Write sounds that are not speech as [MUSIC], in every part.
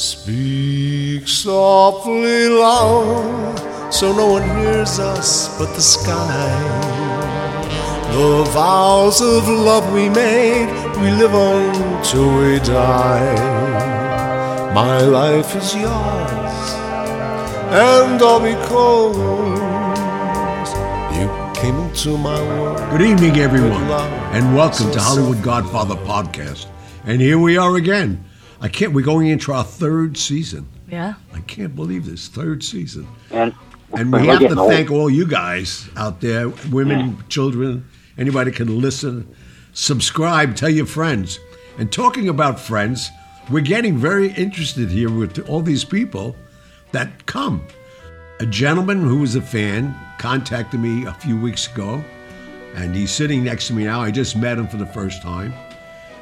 Speak softly loud so no one hears us but the sky. The vows of love we made, we live on till we die. My life is yours, and all because you came into my world. Good evening, everyone, and welcome to Hollywood Godfather podcast. And here we are again. I can't. We're going into our third season. Yeah. I can't believe this third season. And, And we're have to old. thank all you guys out there, women, children, anybody can listen, subscribe, tell your friends. And talking about friends, we're getting very interested here with all these people that come. A gentleman who was a fan contacted me a few weeks ago, and he's sitting next to me now. I just met him for the first time,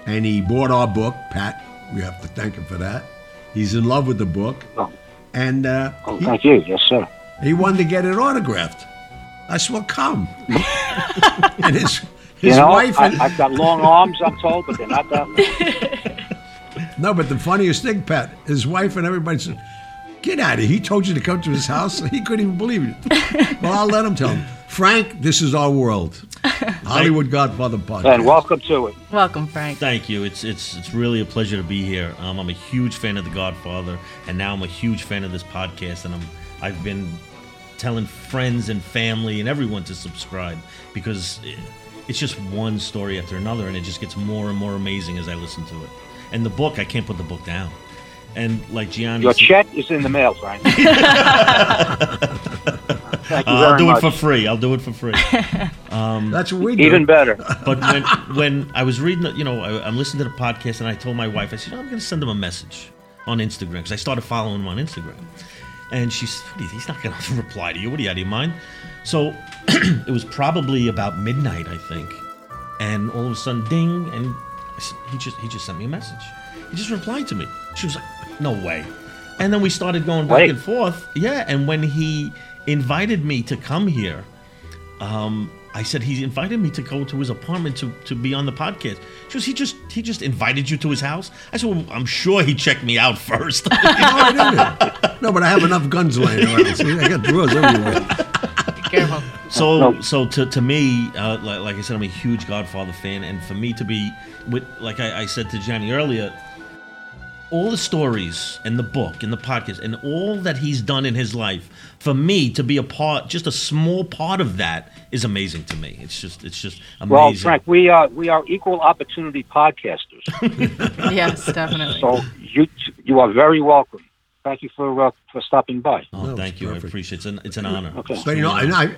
and he bought our book, Pat. We have to thank him for that. He's in love with the book, Oh. and uh, Oh, he- thank you. Yes, sir. he wanted to get it autographed. I said, well, come. [LAUGHS] and his, his You know, wife. I, And, I've got long arms, I'm told, but they're not that [LAUGHS] long. no, but the funniest thing, Pat, his wife and everybody said, get out of here. He told you to come to his house. He couldn't even believe it. [LAUGHS] well, I'll let him tell him. Frank, this is our world. [LAUGHS] Hollywood Godfather podcast. And welcome to it. Welcome, Frank. Thank you. It's it's it's really a pleasure to be here. Um, I'm a huge fan of The Godfather, and now I'm a huge fan of this podcast. And I'm I've been telling friends and family and everyone to subscribe because it, it's just one story after another, and it just gets more and more amazing as I listen to it. And the book, I can't put the book down. And like Gianni, Your check is in the mail, Frank. [LAUGHS] [LAUGHS] Thank you Uh, very I'll do much. it for free. I'll do it for free. [LAUGHS] That's what we do. Even better. [LAUGHS] But when when I was reading, you know, I, I'm listening to the podcast, and I told my wife, I said, I'm going to send him a message on Instagram because I started following him on Instagram, and she said, he's not going [LAUGHS] to reply to you. What are you out of your mind? So [CLEARS THROAT] it was probably about midnight, I think, and all of a sudden, ding, and I said, he just he just sent me a message. He just replied to me. She was like, "No way," and then we started going back Wait. and forth. Yeah, and when he invited me to come here. Um, I said he invited me to go to his apartment to, to be on the podcast. She goes, he just he just invited you to his house. I said, well, I'm sure he checked me out first. no, I didn't. No, but I have enough guns laying around. [LAUGHS] See, I got drawers everywhere. Be careful. so so to, to me, uh, like, like I said, I'm a huge Godfather fan, and for me to be with like I, I said to Johnny earlier, all the stories and the book and the podcast and all that he's done in his life, for me to be a part, just a small part of that, is amazing to me. It's just it's just amazing. Well, Frank, we are we are equal opportunity podcasters. [LAUGHS] Yes, definitely. So you you are very welcome. Thank you for uh, for stopping by. Oh, No, thank it's you. I appreciate it. It's an, it's an honor. Okay. But you know, and I,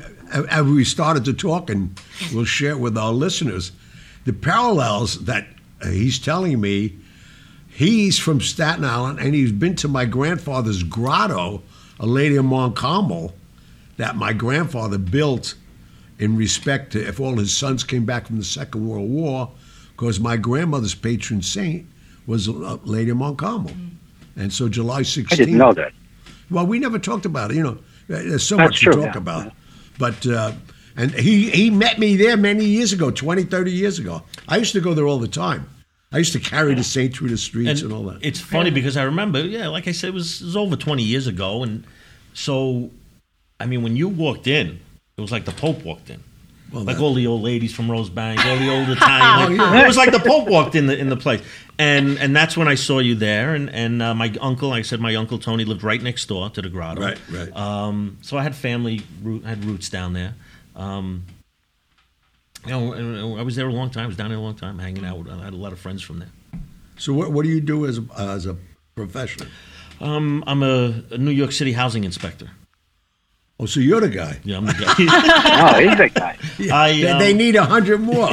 as we started to talk, and we'll share with our listeners, the parallels that uh, he's telling me. He's from Staten Island, and he's been to my grandfather's grotto, a lady in Mount Carmel, that my grandfather built in respect to if all his sons came back from the Second World War, because my grandmother's patron saint was a lady in Mount Carmel. And so July 16th. I didn't know that. Well, we never talked about it. You know, there's so That's much true, to talk yeah. about. But uh, and he he met me there many years ago, 20, 30 years ago. I used to go there all the time. I used to carry the saint through the streets and, all that. It's funny because I remember, yeah, like I said, it was, it was over 20 years ago. And so, I mean, when you walked in, it was like the Pope walked in. Well, like that- all the old ladies from Rosebank, all the old [LAUGHS] Italian. like, It was like the Pope walked in the in the place, and and that's when I saw you there. And and uh, my uncle, like I said, my uncle Tony lived right next door to the grotto. Right, right. Um, so I had family, root, I had roots down there. Um, you know, I was there a long time. I was down there a long time, hanging out. I had a lot of friends from there. so what, what do you do as a, as a profession? Um, I'm a, a New York City housing inspector. Oh, so you're the guy. Yeah, I'm the [LAUGHS] guy. Oh, he's a guy. I, they, um, they need a hundred more. [LAUGHS]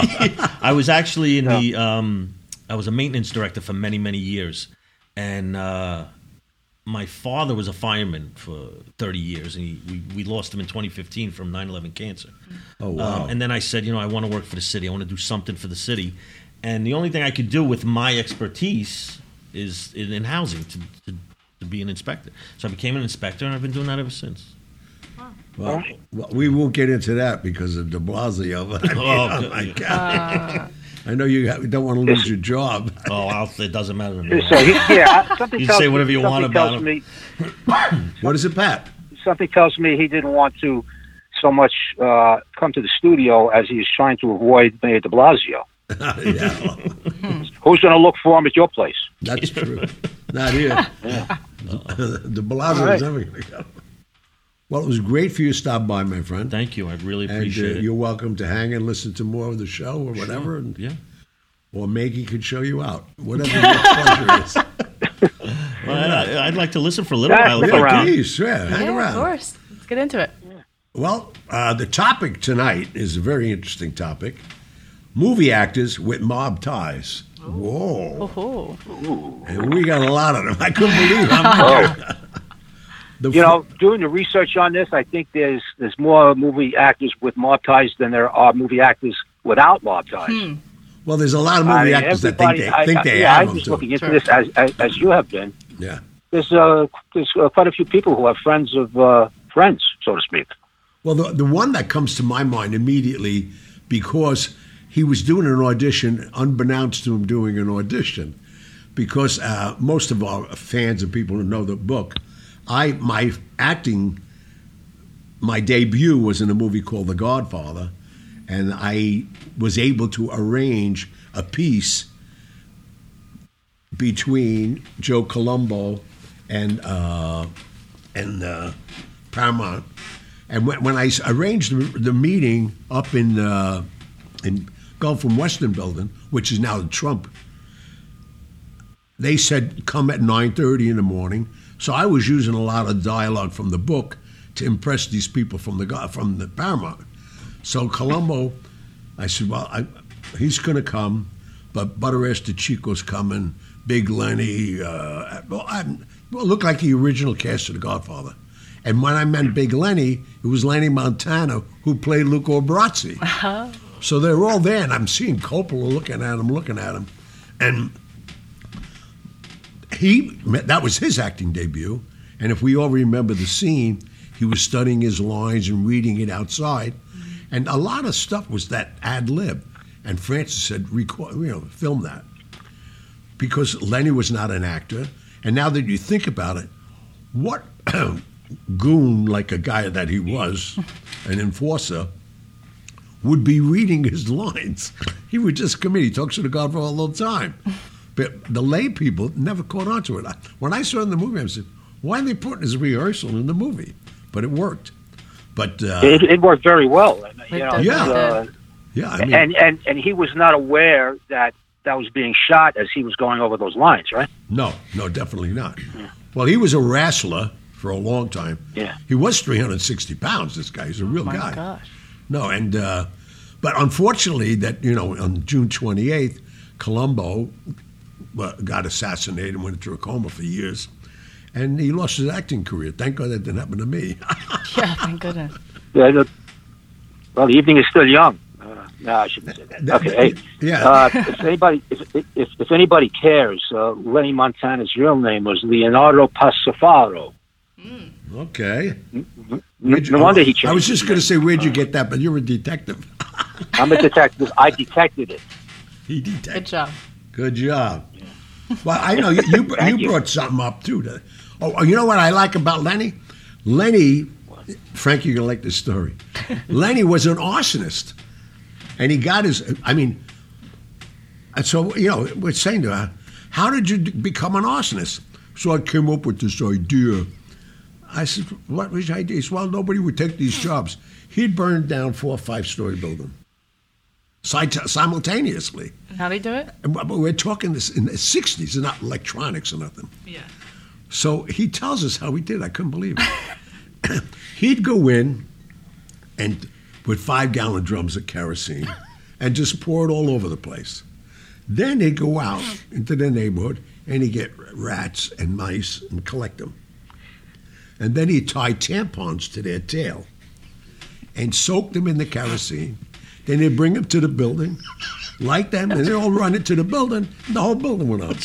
I was actually in the. Um, I was a maintenance director for many, many years, and uh, my father was a fireman for 30 years, and he, we, we lost him in 2015 from 9/11 cancer. Oh wow! Um, and then I said, you know, I want to work for the city. I want to do something for the city, and the only thing I could do with my expertise is in, in housing to, to to be an inspector. So I became an inspector, and I've been doing that ever since. well, well, we won't get into that because of De Blasio. But I mean, [LAUGHS] Oh, oh, my good. God! I know you ha- don't want to lose your job. [LAUGHS] Oh, I'll, it doesn't matter to me. So he, yeah, [LAUGHS] something You tells say whatever you want about tells him. me [COUGHS] What is it, Pat? something tells me he didn't want to so much uh, come to the studio as he is trying to avoid Mayor De Blasio. [LAUGHS] yeah, Who's going to look for him at your place? that's true. Not here. De Blasio All right. is never going to go. Well, it was great for you to stop by, my friend. Thank you. I really and uh, appreciate it. you're welcome to hang and listen to more of the show or whatever. And, Yeah. Or Maggie could show you out. Whatever [LAUGHS] your pleasure is. Well, I, I'd like to listen for a little Yeah, while. stick if I around. could. Please, yeah, hang yeah, around. of course. Let's get into it. Well, uh, the topic tonight is a very interesting topic. Movie actors with mob ties. Whoa. Oh, And we got a lot of them. I couldn't believe how [LAUGHS] many. [LAUGHS] The You fir- know, doing the research on this, I think there's there's more movie actors with mob ties than there are movie actors without mob ties. well, there's a lot of I movie mean, actors that think they, everybody- I- think I- they yeah, have I'm them just too. looking into Sure. this as, as as you have been. Yeah. There's uh, there's uh, quite a few people who are friends of uh, friends, so to speak. Well, the, the one that comes to my mind immediately because he was doing an audition, unbeknownst to him doing an audition, because uh, most of our fans and people who know the book, I my acting, my debut was in a movie called The Godfather, and I was able to arrange a peace between Joe Colombo and uh, and uh, Paramount. And when, I arranged the, the meeting up in uh, in Gulf and Western Building, which is now the Trump, they said come at nine thirty in the morning. So I was using a lot of dialogue from the book to impress these people from the from the Paramount. So Colombo, I said, well, I, he's going to come, but Butterass de Chico's coming. Big Lenny, uh, well, I, well, looked like the original cast of The Godfather. And when I meant Big Lenny, it was Lenny Montana who played Luca Brasi. So they're all there, and I'm seeing Coppola looking at him, looking at him, and he that was his acting debut. And if we all remember the scene, he was studying his lines and reading it outside, and a lot of stuff was that ad lib. And Francis said, "Record, you know, film that," because Lenny was not an actor. And now that you think about it, what [CLEARS THROAT] goon like a guy that he was, an enforcer, would be reading his [LAUGHS] lines. He would just come in. He talks to the Godfather all the time. But the lay people never caught on to it. When I saw it in the movie, I said, why are they putting his rehearsal in the movie? But it worked. But uh, It, it worked very well. and, You know, Yeah. uh, yeah, I mean, and and and he was not aware that that was being shot as he was going over those lines, right? no, no, definitely not. Well, he was a wrestler for a long time. Yeah. He was 360 pounds, this guy. He's a real guy. Oh my guy. gosh. No, and uh, but unfortunately, that you know, on June twenty eighth, Colombo got assassinated and went into a coma for years, and he lost his acting career. Thank God that didn't happen to me. [LAUGHS] Yeah, thank goodness. Yeah, the- well, the evening is still young. Uh, no, I shouldn't say that. Okay, hey, Yeah. Uh, if anybody, if, if if anybody cares, uh, Lenny Montana's real name was Leonardo Passafaro. okay. N- No wonder he changed. I was just going to say, where'd you get that? But you're a detective. [LAUGHS] I'm a detective. I detected it. he detected. Good job. Good job. Well, I know you. You, [LAUGHS] you you. brought something up too. To, oh, oh, you know what I like about Lenny? Lenny, Frank, you're gonna like this story. [LAUGHS] Lenny was an arsonist, and he got his. I mean, and so you know, we're saying to her, "How did you become an arsonist?" So I came up with this idea. I said, "What was your idea?" He said, "Well, nobody would take these jobs." He'd burned down four or five story building Sim- simultaneously. How'd he do it? But we're talking this in the 60s, and not electronics or nothing. Yeah. So he tells us how he did. I couldn't believe it. [COUGHS] He'd go in and with five gallon drums of kerosene [LAUGHS] and just pour it all over the place. Then he'd go out into the neighborhood and he'd get rats and mice and collect them. And then he'd tie tampons to their tail and soak them in the kerosene. Then he'd bring them to the building, light them, and they'd all run into the building. And the whole building went up.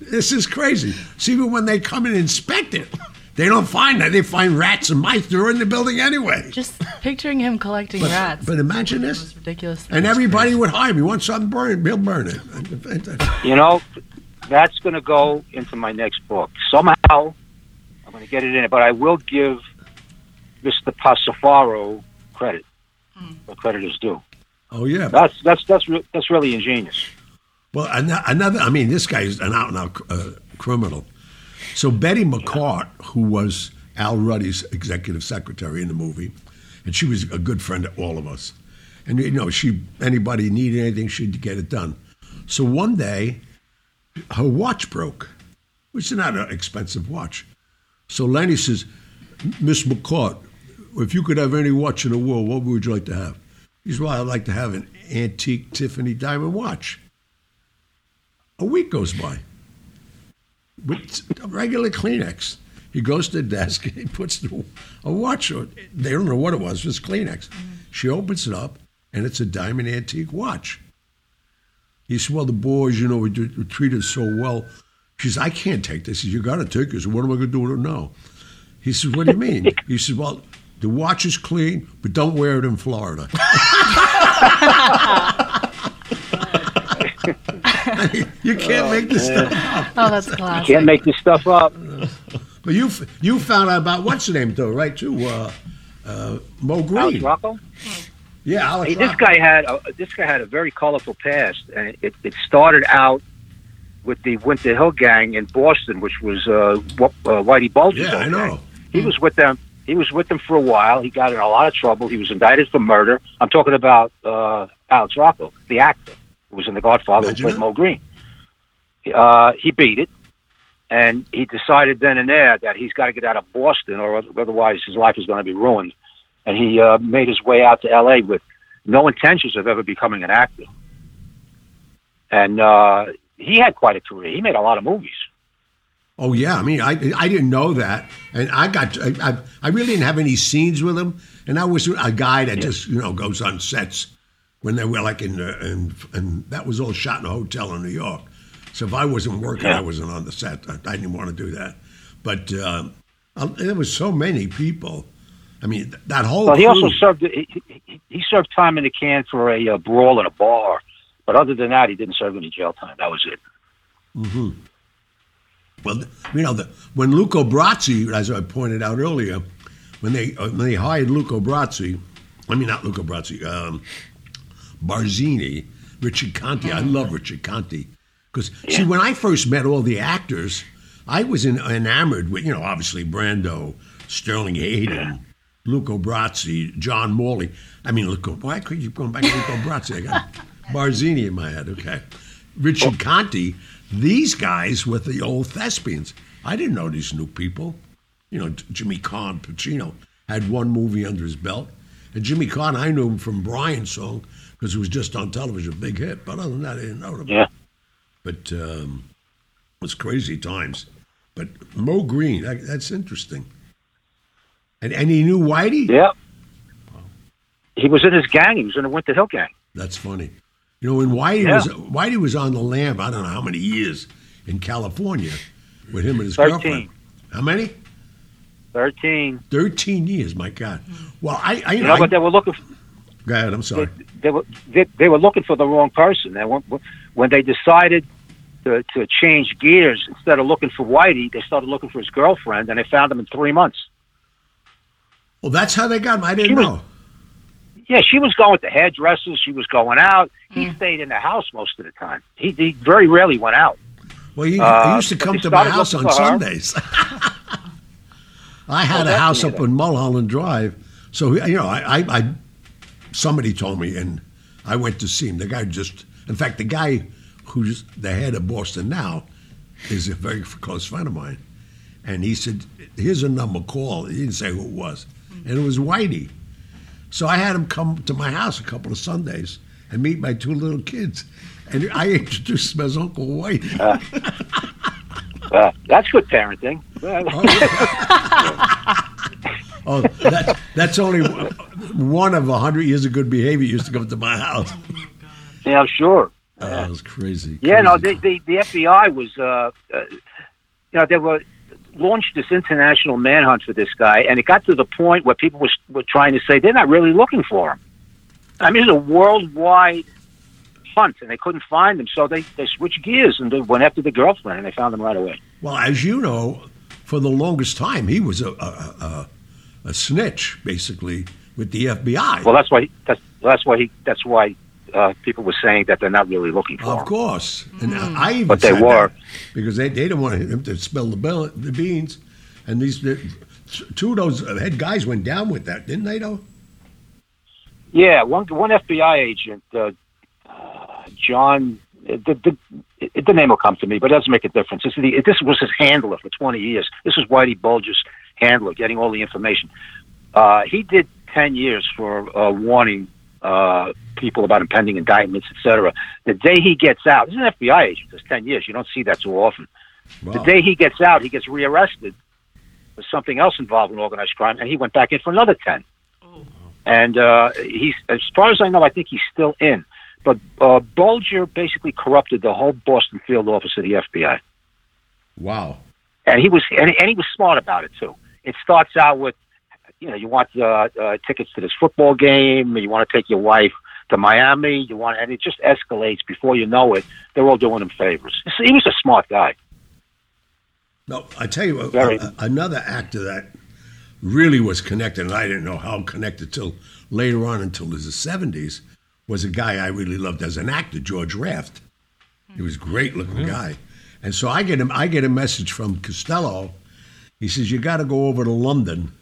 This is crazy. See, even when they come and inspect it, They don't find that. They find rats and mice. They're in the building anyway. Just picturing him collecting But, rats. but imagine this. was ridiculous. And everybody would hire him. You want something burned? He'll burn it. You know, that's going to go into my next book. Somehow, I'm going to get it in it, but I will give Mr. Passafaro credit. Hmm. Where credit is due. Oh yeah. That's that's that's re- that's really ingenious. Well, ano- another. I mean, this guy's an out and out uh, criminal. So Betty McCart, who was Al Ruddy's executive secretary in the movie, and she was a good friend to all of us. And you know, she anybody needed anything, she'd get it done. So one day, her watch broke, which is not an expensive watch. So Lenny says, Miss McCart, if you could have any watch in the world, what would you like to have? He says, Well, I'd like to have an antique Tiffany diamond watch. A week goes by with a regular Kleenex. He goes to the desk, and he puts the, a watch on. They don't know what it was, just Kleenex. She opens it up, and it's a diamond antique watch. He said, Well, the boys, you know, we, do, we treat us so well. She says, I can't take this. He says, You got to take this. What am I going to do with it now? He says, What do you mean? [LAUGHS] he says, Well, the watch is clean, but don't wear it in Florida. [LAUGHS] you can't make this stuff up. Oh, that's classic. You can't make this stuff up. But you you found out about what's the name though, right? Too uh, uh, Moe Alex Rocco. Yeah, Alex. Hey, this guy had a, this guy had a very colorful past, and it, it started out with the Winter Hill Gang in Boston, which was uh, Wh- uh, Whitey Bulger's Yeah, I know. gang. He was with them. He was with them for a while. He got in a lot of trouble. He was indicted for murder. I'm talking about uh, Alex Rocco, the actor who was in The Godfather, Imagine who played. Moe Greene. Uh, he beat it, and he decided then and there that he's got to get out of Boston, or otherwise his life is going to be ruined. And he uh, made his way out to L.A. with no intentions of ever becoming an actor. And uh, he had quite a career. He made a lot of movies. Oh yeah, I mean, I I didn't know that, and I got I, I, I really didn't have any scenes with him, and I was a guy that just you know goes on sets when they were like in the, and and that was all shot in a hotel in New York. So if I wasn't working, Yeah. I wasn't on the set. I, I didn't want to do that, but um, I, there was so many people. I mean, that whole. Well, he also served he, he, he served time in the can for a uh, brawl in a bar, but other than that, he didn't serve any jail time. That was it. Well, you know, the, when Luca Brasi, as I pointed out earlier, when they uh, when they hired Luca Brasi, I mean not Luca Brasi, um, Barzini, Richard Conte. I love Richard Conte because see, when I first met all the actors, I was in, enamored with you know obviously Brando, Sterling Hayden, Luca Brasi, John Marley. I mean, Luco. Why could you going back to Luca Brasi? I got [LAUGHS] Barzini in my head. Okay, Richard Conte. These guys with the old thespians. I didn't know these new people. You know, Jimmy Caan, Pacino had one movie under his belt, and Jimmy Caan I knew him from Brian's song because it was just on television, a big hit. But other than that, I didn't know him. Yeah. But um, it was crazy times. But Moe Greene, that, that's interesting. And and he knew Whitey. Yeah. He was in his gang. He was in the Winter Hill gang. That's funny. You know, when Whitey Yeah. was Whitey was on the lam, I don't know how many years in California with him and his Thirteen. girlfriend. How many? Thirteen. Thirteen years. My God. Well, I, I you You know, know, I- but they were looking. For, go ahead. I'm sorry. they, they were they, they were looking for the wrong person. And when, when they decided to, to change gears, instead of looking for Whitey, they started looking for his girlfriend, and they found him in three months. Well, that's how they got him. I didn't She was- know. Yeah, she was going to hairdressers. She was going out. He stayed in the house most of the time. He, he very rarely went out. Well, he, he Uh, used to come to my house on looking for her. Sundays. [LAUGHS] I had Oh, a house up definitely. in Mulholland Drive, so you know, I, I, I, somebody told me, and I went to see him. The guy just, in fact, the guy who's the head of Boston now is a very close friend of mine, and he said, "Here's a number, call." He didn't say who it was, and it was Whitey. So I had him come to my house a couple of Sundays and meet my two little kids, and I [LAUGHS] introduced him as Uncle White. [LAUGHS] Uh, that's good parenting. [LAUGHS] Oh, that, that's only one of a hundred years of good behavior used to come to my house. yeah, I'm sure. Oh, that was crazy. Yeah, no, the, the, the FBI was, uh, uh, you know, they were launched this international manhunt for this guy, and it got to the point where people were, were trying to say they're not really looking for him. I mean, it's a worldwide hunt, and they couldn't find him, so they, they switched gears and they went after the girlfriend, and they found him right away. Well, as you know, for the longest time, he was a, a, a, a snitch, basically, with the FBI. Well, that's why he, that's that's why he that's why uh, people were saying that they're not really looking for Of him. course, and I even But they were. because they, they didn't want him to spill the, bill, the beans, and these the, two of those head guys went down with that, didn't they? Though. Yeah, one one FBI agent, uh, uh, John. The, the, the name will come to me, but it doesn't make a difference. This, the, this was his handler for 20 years. This was Whitey Bulger's handler, getting all the information. Uh, he did 10 years for uh, warning uh, people about impending indictments, etc. The day he gets out, he's an FBI agent. There's 10 years. You don't see that too often. The day he gets out, he gets rearrested for something else involved in organized crime, and he went back in for another 10. And uh, he's, as far as I know, I think he's still in. But uh, Bulger basically corrupted the whole Boston field office of the FBI, Wow. and he was and, and he was smart about it too. It starts out with, you know, you want uh, uh, tickets to this football game, you want to take your wife to Miami, you want, and it just escalates before you know it. They're all doing him favors. He was a smart guy. No, I tell you, Very. a- another actor that really was connected, and I didn't know how connected till later on, until the seventies, was a guy I really loved as an actor, George Raft. He was a great looking mm-hmm. guy, and so I get him. I get a message from Costello. He says, "You got to go over to London."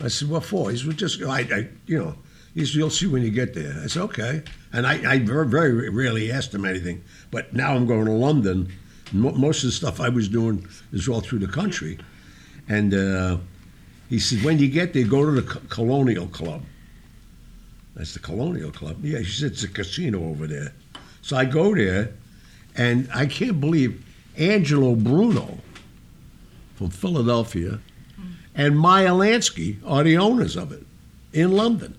I said, "What for?" He said, well, "Just I, I, you know." He said, "You'll see when you get there." I said, "Okay." And I, I very, very rarely asked him anything, but now I'm going to London. Most of the stuff I was doing is all through the country, and uh, he said, "When you get there, go to the Colonial Club." That's the Colonial Club. Yeah, she said it's a casino over there. So I go there, and I can't believe Angelo Bruno from Philadelphia and Meyer Lansky are the owners of it in London.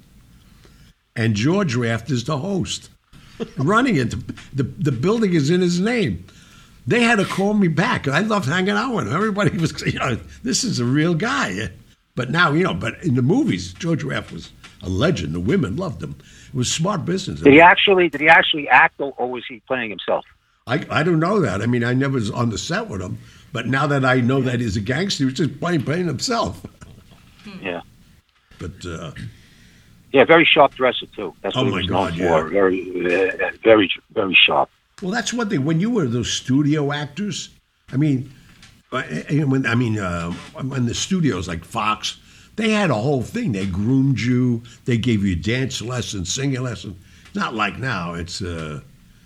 And George Raft is the host, running it. The, the building is in his name. They had to call me back. I loved hanging out with him. Everybody was, [LAUGHS] you know, this is a real guy. But now, you know, but in the movies, George Raft was a legend. The women loved him. It was smart business. Did he actually? Did he actually act, or, or was he playing himself? I, I don't know that. I mean, I never was on the set with him. But now that I know that he's a gangster, he was just playing, playing himself. Yeah. But uh, Yeah, very sharp dresser too. That's Oh, what my he was known God, for. yeah. Very, uh, very, very sharp. Well, that's one thing. When you were those studio actors, I mean, I- I- when I mean, uh, when the studios like Fox, they had a whole thing. They groomed you. They gave you dance lessons, singing lessons. Not like now. It's uh,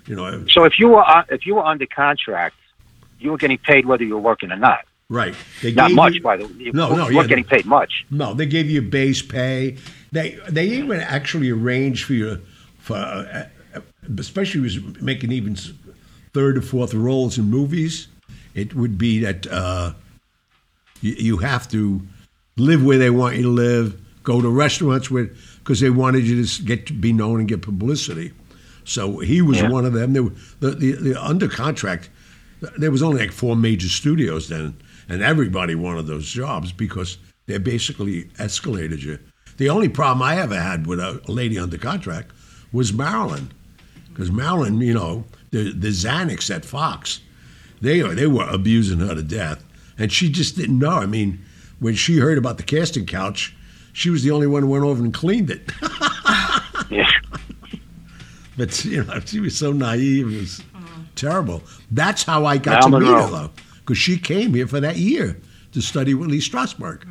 you know, So if you were uh, if you were under contract, you were getting paid whether you were working or not. Right. They Not much, you- by the way. No, no, weren't yeah, getting paid much. No, they gave you base pay. They they even actually arranged for you for, uh, uh, especially was making even third or fourth roles in movies. It would be that uh, you, you have to live where they want you to live, go to restaurants where because they wanted you to get to be known and get publicity. So he was Yeah. one of them. They were, the, the, the under contract. There was only like four major studios then, and everybody wanted those jobs because they basically escalated you. The only problem I ever had with a, lady under contract was Marilyn, because Marilyn, you know, the the Xanax at Fox, they they were abusing her to death, and she just didn't know. I mean, when she heard about the casting couch, she was the only one who went over and cleaned it. [LAUGHS] Yeah. But you know, she was so naive. It was mm. terrible. That's how I got to meet her, though, because she came here for that year to study with Lee Strasberg,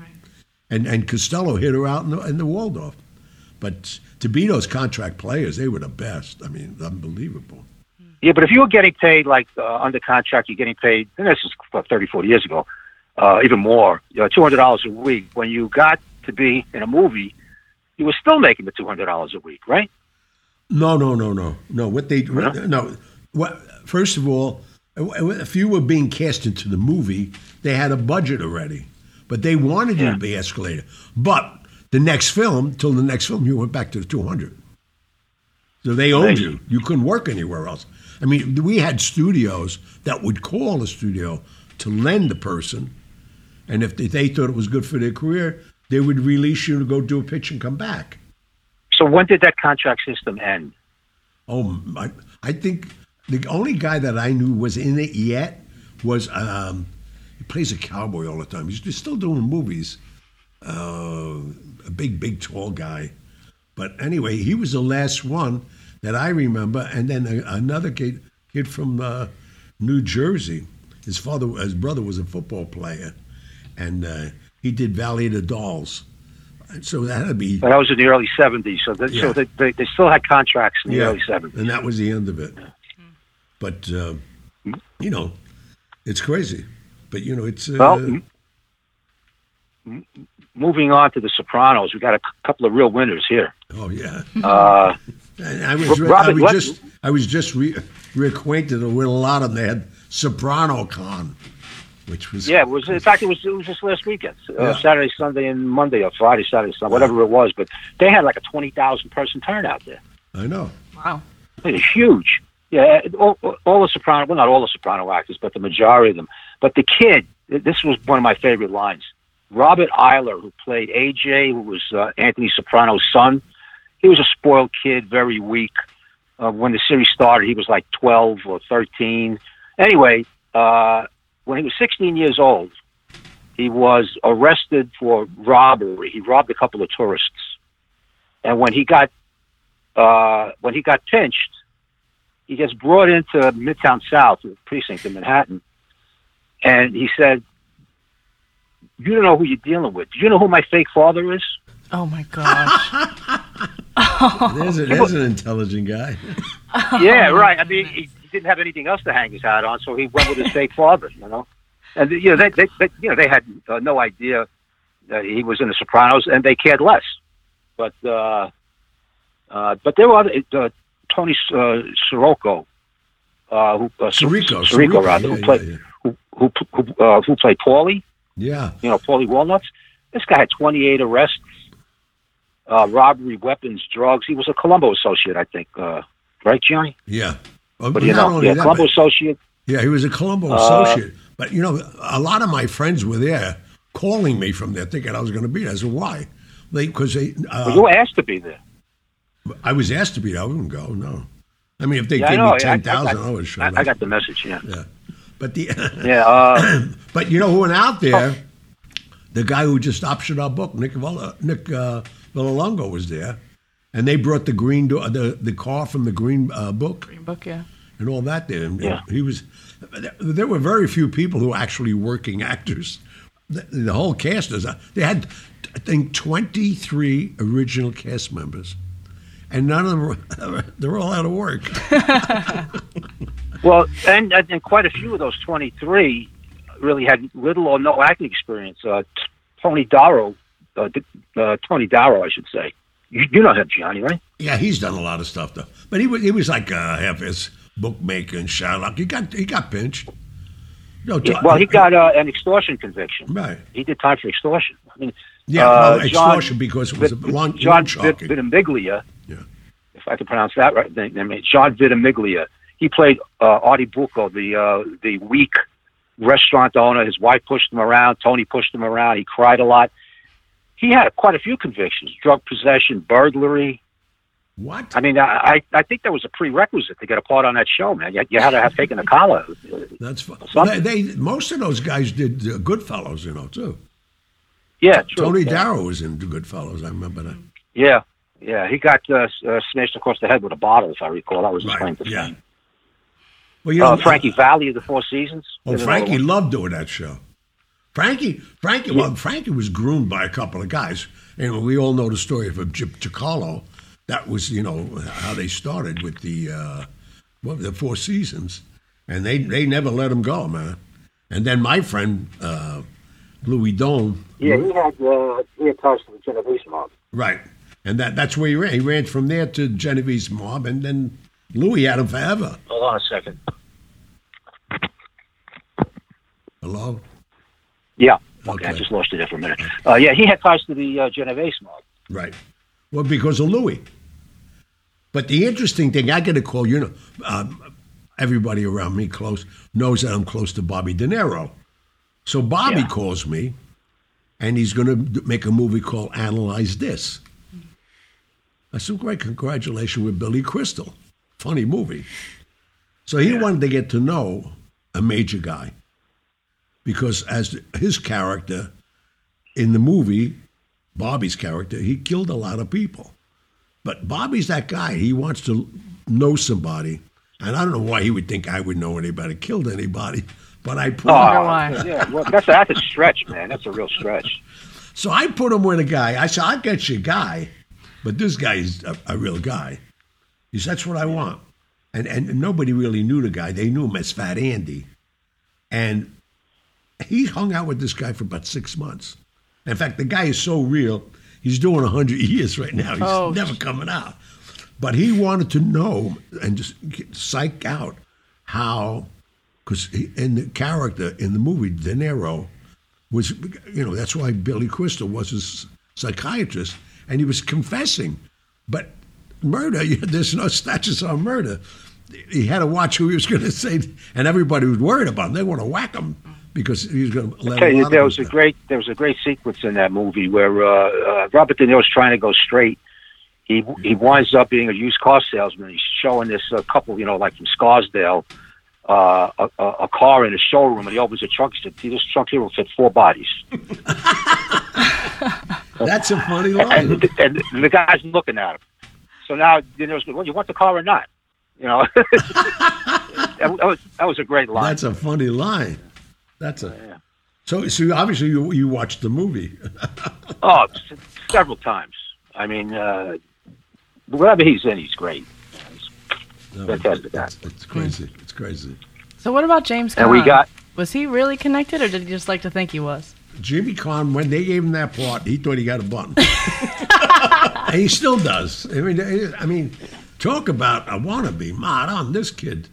and and Costello hit her out in the, in the Waldorf. But to be those contract players, they were the best. I mean, unbelievable. Yeah, but if you were getting paid like uh, under contract, you're getting paid. And this is what, 30, 40 years ago, uh, even more. You know, two hundred dollars a week. When you got to be in a movie, you were still making the two hundred dollars a week, right? No, no, no, no, no. What they No? no. What first of all, if you were being cast into the movie, they had a budget already, but they wanted you to be escalated. But the next film, till the next film, you went back to the two hundred. So they owned you. You couldn't work anywhere else. I mean, we had studios that would call a studio to lend the person, and if they, they thought it was good for their career, they would release you to go do a pitch and come back. So when did that contract system end? Oh, I, I think the only guy that I knew was in it yet was um, he plays a cowboy all the time. He's, still doing movies. Uh, a big, big, tall guy. But anyway, he was the last one that I remember. And then a, another kid, kid from uh, New Jersey. His father, his brother was a football player, and uh, he did Valley of the Dolls. So that to be That was in the early '70s. So, that, Yeah. so they, they, they still had contracts in the early '70s. and that was the end of it. But uh, you know, it's crazy. But you know, it's uh, Well, m- m- moving on to the Sopranos, we got a c- couple of real winners here. oh yeah. Uh, I was, Robert, I was what- just, I was just re, reacquainted with a lot of them. They had Soprano Con, which was yeah, it was in fact it was it was just last weekend, uh, Saturday, Sunday, and Monday, or Friday, Saturday, Sunday, whatever it was. But they had like a twenty thousand person turnout there. I know. Wow. It was huge. Yeah, all, all the Soprano, well, not all the Soprano actors, but the majority of them. But the kid, this was one of my favorite lines. Robert Iler, who played AJ, who was uh, Anthony Soprano's son, he was a spoiled kid, very weak. Uh, when the series started, he was like 12 or 13. Anyway, uh, when he was 16 years old, he was arrested for robbery. He robbed a couple of tourists. And when he got uh, when he got pinched, he gets brought into Midtown South, the precinct in Manhattan, and he said, "You don't know who you're dealing with. Do you know who my fake father is?" Oh my gosh. [LAUGHS] There's, a, there's an intelligent guy. [LAUGHS] yeah, right. I mean, he, he didn't have anything else to hang his hat on, so he went with his fake father. You know, and you know they, they, they you know they had uh, no idea that he was in the Sopranos, and they cared less. But uh, uh, but there were other uh, Tony uh, Sirocco, uh, who uh, Sirico, Sirico, rather, yeah, who played yeah, who who who, uh, who played Paulie. Yeah. You know, Paulie Walnuts. This guy had 28 arrests, uh, robbery, weapons, drugs. He was a Colombo associate, I think. Uh, right, Johnny? Yeah. Uh, But you not know, only yeah, that, Colombo associate. yeah, he was a Colombo Uh, associate. But you know, a lot of my friends were there, calling me from there, thinking I was going to be there. I said, "Why?" Because they. Uh, Well, you were asked to be there. I was asked to be there. I wouldn't go. No. I mean, if they Yeah, gave me I- I- ten thousand, I, I, would show I, up. I got the message. Yeah. Yeah. But the [LAUGHS] Yeah. Uh, [COUGHS] but you know who went out there? Oh. The guy who just optioned our book, Nick Villa, Nick uh, Vallelonga, was there, and they brought the green door, the the car from the green uh, book Green book, yeah. and all that there. And Yeah. He was. There were very few people who were actually working actors. The, the whole cast is. They had, I think, twenty three original cast members, and none of them. Were, [LAUGHS] they're all out of work. well, and and quite a few of those 23 really had little or no acting experience. Uh, Tony Darrow, uh, uh, Tony Darrow, I should say. You, you know him, Johnny, right? Yeah, he's done a lot of stuff though. But he was he was like uh, half his bookmaker and Sherlock. He got he got pinched. No, Yeah, well, he got uh, an extortion conviction. right. He did time for extortion. I mean, Yeah, uh, well, extortion because it was a long, John long shocking. Ventimiglia, Yeah. if I can pronounce that right. I mean, John Ventimiglia. He played uh, Artie Bucco, the uh, the weak restaurant owner. His wife pushed him around. Tony pushed him around. He cried a lot. He had quite a few convictions: drug possession, burglary. What? I mean, I I think that was a prerequisite to get a part on that show, man. You, you had to have taken a collar. That's fun. They, they most of those guys did uh, Goodfellas, you know, too. Yeah, true. Tony yeah. Darrow was in Goodfellas. I remember that. Yeah, yeah. He got uh, uh, smashed across the head with a bottle, if I recall. That was his Right, claim to yeah. fame. Well, you know, Uh, Frankie Valli of the Four Seasons. Oh, Frankie loved doing that show. Frankie, Frankie, well, Frankie was groomed by a couple of guys, and we all know the story of Chip Chicalo. That was, you know, how they started with the uh, what, the Four Seasons, and they they never let him go, man. And then my friend uh, Louis Dome, Yeah, he had uh, he had ties to the Genovese mob. right, and that that's where he ran. He ran from there to Genovese mob, and then Louis had him forever. Hold on a second. Hello, Yeah. Okay, I just lost you there for a minute. Uh, yeah, he had ties to the uh, Genovese mob. Right. Well, because of Louis. But the interesting thing, I get a call, you know, um, everybody around me close knows that I'm close to Bobby De Niro. So Bobby Yeah. calls me, and he's going to make a movie called Analyze This. I said, great, congratulations with Billy Crystal. Funny movie. So he wanted to get to know a major guy because as his character in the movie, Bobby's character, he killed a lot of people. But Bobby's that guy. He wants to know somebody. And I don't know why he would think I would know anybody killed anybody. But I put oh. him, wonder yeah, well, that's that's a stretch, man. That's a real stretch. so I put him with a guy. I said, I'll get you a guy, but this guy is a, a real guy. He said, that's what I want. And, and nobody really knew the guy. They knew him as Fat Andy. And he hung out with this guy for about six months. In fact, the guy is so real, he's doing 100 [LAUGHS] years right now. He's Oh, never coming out. But he wanted to know and just psych out how, because in the character in the movie, De Niro was, you know, that's why Billy Crystal was his psychiatrist, and he was confessing. But murder, [LAUGHS] there's no statutes on murder. He had to watch who he was going to say, and everybody was worried about him. They want to whack him because he was going to let tell you, there was a them- great there was a great sequence in that movie where uh, uh, Robert De Niro's trying to go straight. He he winds up being a used car salesman. He's showing this uh, couple, you know, like from Scarsdale, uh, a, a, a car in a showroom, and he opens a trunk. He said, "See, "This trunk here will fit four bodies." [LAUGHS] That's a funny and, line. and the guy's looking at him. So now De Niro's going, "Well, you want the car or not?" You know, [LAUGHS] that, that was that was a great line. That's a funny line. That's a. Yeah. So, so obviously you you watched the movie. [LAUGHS] Oh, several times. I mean, uh, whatever he's in, he's great. Fantastic guy. It's, it's crazy. It's crazy. So what about James Caan? And we got Was he really connected, or did he just like to think he was? Jimmy Caan, when they gave him that part, he thought he got a bun. [LAUGHS] and he still does. I mean, I mean, talk about a wannabe. Man, on this kid,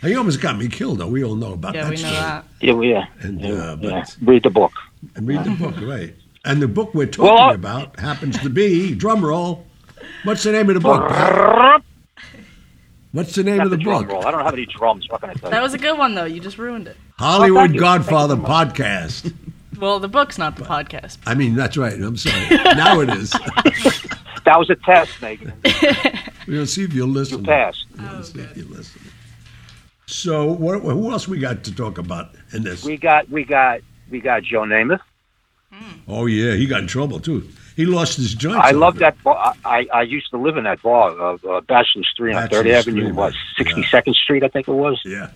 he almost got me killed. Though we all know about Yeah, that we know story. that. yeah, well, yeah, And, yeah, uh, but- yeah. read the book. And read the book, right? And the book we're talking Well, about happens to be drum roll. What's the name of the book? Pat? What's the name Got of the the book? roll. I don't have any drums. What can I tell That was a good one though. You just ruined it. Hollywood Oh. Godfather podcast. Well, the book's not the podcast. I mean, that's right. I'm sorry. Now it is. [LAUGHS] That was a test, Megan. [LAUGHS] We're gonna see if you'll listen. You passed. We're gonna see if you listen. So, what, who else we got to talk about in this? We got we got we got Joe Namath. Oh yeah, he got in trouble too. He lost his joints. I love that bar. I, I used to live in that bar, uh, uh, Bachelors III on Third Avenue, Street, what sixty second Street, I think it was. Yeah,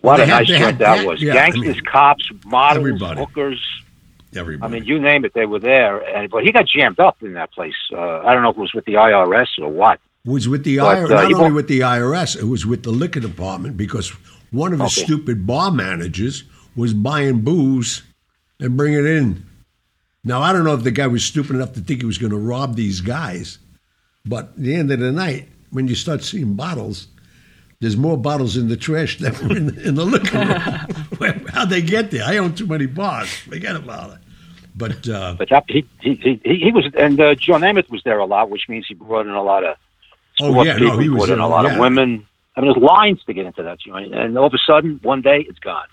What They a had- nice had- that was. yeah, I Gangsters, mean, cops, models, everybody. hookers. I mean, you name it, they were there. And but he got jammed up in that place. Uh, I don't know if it was with the IRS or what. was with the IRS, uh, not only with the IRS, it was with the liquor department because one of his Okay. stupid bar managers was buying booze and bringing it in. Now I don't know if the guy was stupid enough to think he was going to rob these guys, but at the end of the night, when you start seeing bottles, there's more bottles in the trash than were [LAUGHS] in, in the liquor room. [LAUGHS] Where- How'd they get there? I own too many bars. Forget about it. But uh, But that, he, he he he he was, and uh, Joe Namath was there a lot, which means he brought in a lot of oh yeah, people. no, he was in a lot yeah. of women. I mean, there's lines to get into that joint, and all of a sudden, one day, it's gone.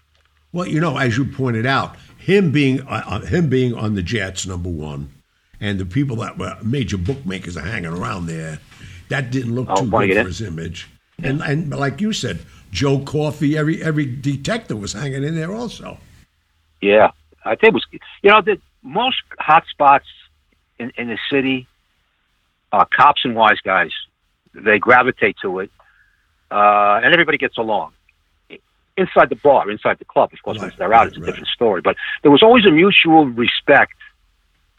Well, you know, as you pointed out, him being uh, uh, him being on the Jets, number one, and the people that were major bookmakers are hanging around there, that didn't look Oh, too wanna good for in? his image. And and like you said, Joe Coffey, every every detective was hanging in there also. Yeah, I think it was. You know, the most hot spots in in the city, uh, cops and wise guys, they gravitate to it, uh, and everybody gets along. Inside the bar, inside the club, of course, Right, once they're out, right, it's a right. different story. But there was always a mutual respect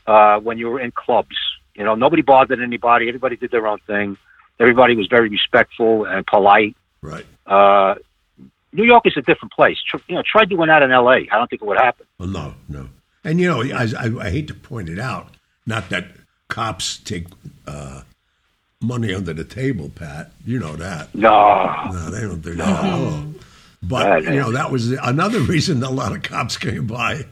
uh, when you were in clubs. You know, nobody bothered anybody. Everybody did their own thing. Everybody was very respectful and polite. Right. Uh, New York is a different place. Tr- You know, try doing that in L.A. I don't think it would happen. Well, no, no. And you know, I, I, I hate to point it out, not that cops take uh, money under the table, Pat. You know that. No, No, they don't do that at all. But you know that was another [LAUGHS] reason a lot of cops came by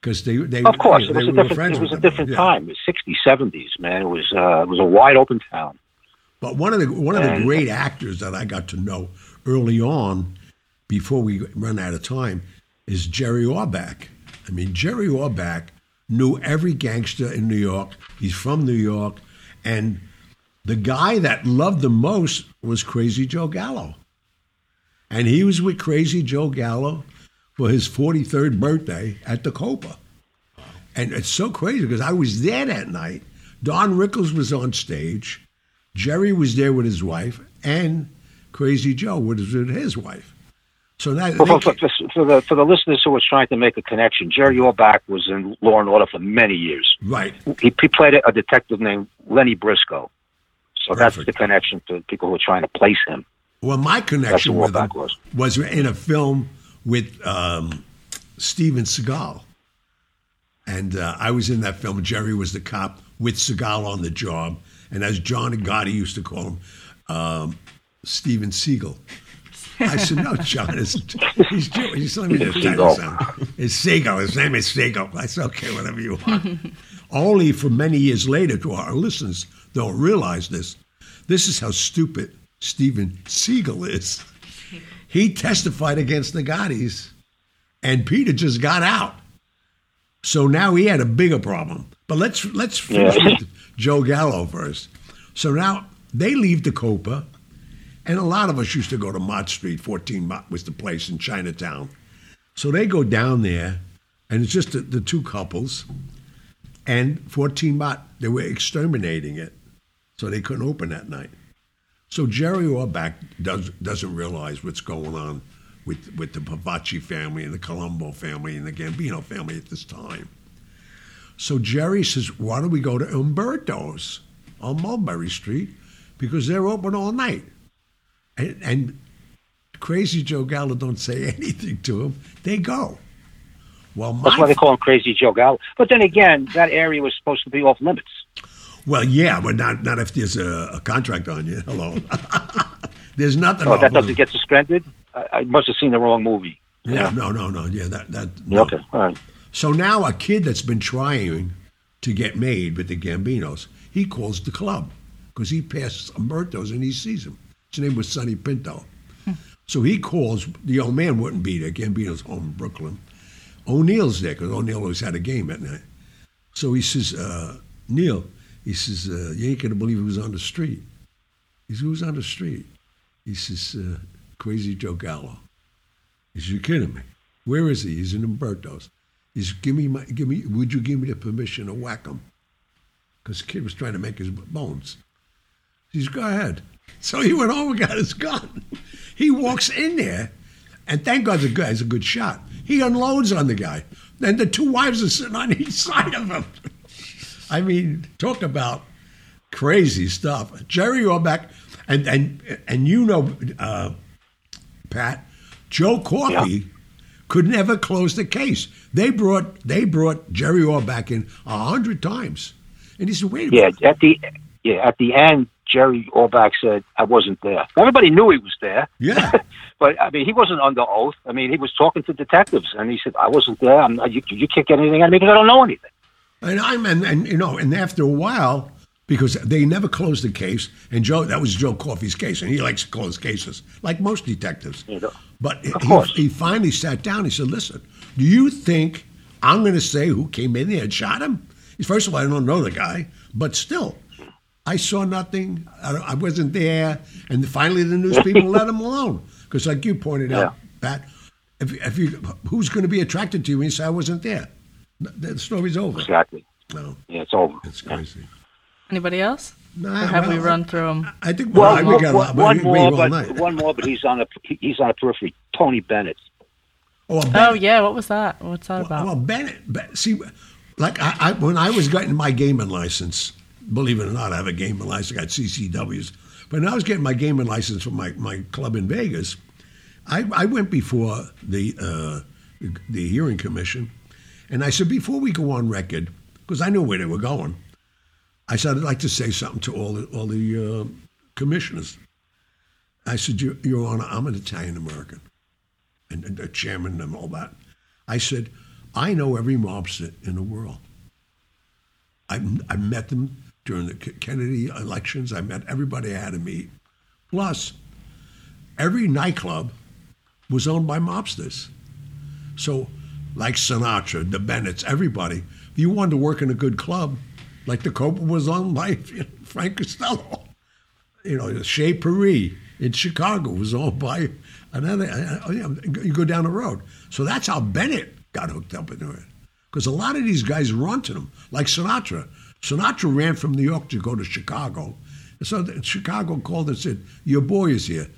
because they they of course you it was a different. It was a different Yeah. time. It was 60s, 70s, man. It was uh, it was a wide open town. But one of the one of the And- great actors that I got to know early on, before we run out of time, is Jerry Orbach. I mean, Jerry Orbach knew every gangster in New York. He's from New York. And the guy that loved him most was Crazy Joe Gallo. And he was with Crazy Joe Gallo for his 43rd birthday at the Copa. And it's so crazy because I was there that night. Don Rickles was on stage. Jerry was there with his wife, and Crazy Joe was with his wife. So now, For, for, for, for the for the listeners who are trying to make a connection, Jerry Orbach was in Law and Order for many years. right, He, he played a detective named Lenny Briscoe. So that's the connection to people who are trying to place him. Well, my connection with him was. was in a film with um, Steven Seagal. And uh, I was in that film. Jerry was the cop with Seagal on the job. And as John Gotti used to call him, um, Steven Seagal. I said, no, John, it's, he's Jewish. He's telling me to It's tell you Seagal. It's Seagal. His name is Seagal. I said, okay, whatever you want. Only for many years later, to our listeners, don't realize this. This is how stupid Steven Seagal is. He testified against the Gottis, and Peter just got out. So now he had a bigger problem. But let's let's finish Yeah. with Joe Gallo first. So now they leave the Copa, and a lot of us used to go to Mott Street. 14 Mott was the place in Chinatown. So they go down there, and it's just the, the two couples. And 14 Mott, they were exterminating it, so they couldn't open that night. So Jerry Orbach does, doesn't realize what's going on with, with the Profaci family and the Colombo family and the Gambino family at this time. So Jerry says, why don't we go to Umberto's on Mulberry Street? Because they're open all night. And, and Crazy Joe Gallo don't say [LAUGHS] anything to him. They go. Well, That's why they call him Crazy Joe Gallo. But then again, that area was supposed to be off limits. Well, yeah, but not not if there's a, a contract on you. Hello, [LAUGHS] there's nothing. Oh, that doesn't get suspended? I, I must have seen the wrong movie. Yeah, no, no, no. Yeah, that that. No. Okay, all right. So now a kid that's been trying to get made with the Gambinos, he calls the club because he passes Umberto's and he sees him. His name was Sonny Pinto. So he calls. The old man wouldn't be there. Gambino's home in Brooklyn. O'Neill's there because O'Neill always had a game at night. So he says, uh, Neil, he says, uh, you ain't gonna believe who's on the street. He says, who's on the street? He says, uh, Crazy Joe Gallo. He says, you're kidding me. Where is he? He's in Umberto's. Says, give me my, give me, would you give me the permission to whack him? Because the kid was trying to make his bones. He says, go ahead. [LAUGHS] So he went and got his gun. [LAUGHS] He walks in there, and thank God the guy's a good shot. He unloads on the guy. And the two wives are sitting on [LAUGHS] each side of him. I mean, talk about crazy stuff. Jerry Orbach, and and and you know, uh, Pat, Joe Coffey could never close the case. They brought they brought Jerry Orbach in a hundred times, and he said, "Wait a Yeah, minute." at the yeah at the end, Jerry Orbach said I wasn't there. Everybody knew he was there. Yeah. [LAUGHS] but I mean, he wasn't under oath. I mean, he was talking to detectives, and he said I wasn't there. I'm not, you, you can't get anything out of me because I don't know anything. And I'm and, and you know, and after a while, because they never closed the case, and Joe that was Joe Coffey's case, and he likes to close cases, like most detectives. But he, he finally sat down. He said, "Listen, do you think I'm going to say who came in there and shot him? First of all, I don't know the guy, but still, I saw nothing. I, I wasn't there. And finally, the news people [LAUGHS] let him alone because, like you pointed out, Pat, if, if you who's going to be attracted to you when you say I wasn't there? The story's over. Exactly. No, Yeah, it's over. it's crazy. Anybody else? Nah, or have we run through them? I think Well, well, we got a lot. one, we, one we more, but one more, but he's on a he's on a periphery. Tony Bennett. Oh, Oh Bennett, yeah, what was that? What's that about? well, Bennett. Be- See, like I, I, when I was getting my gaming license, believe it or not, I have a gaming license. I got CCWs. But when I was getting my gaming license for my, my club in Vegas, I, I went before the uh, the hearing commission, and I said before we go on record, because I knew where they were going, I said I'd like to say something to all the all the uh, commissioners. I said, Your, Your Honor, I'm an Italian American, and, and the chairman and all that. I said, I know every mobster in the world. I, I met them during the Kennedy elections. I met everybody I had to meet. Plus, every nightclub was owned by mobsters. So, like Sinatra, the Bennetts, everybody, if you wanted to work in a good club, like the Copa was owned by Frank Costello. You know, Chez Paree in Chicago was owned by another. uh, you go down the road. So that's how Bennett got hooked up into it. Because a lot of these guys run to them, like Sinatra. Sinatra ran from New York to go to Chicago. And So Chicago called and said, Your boy is here.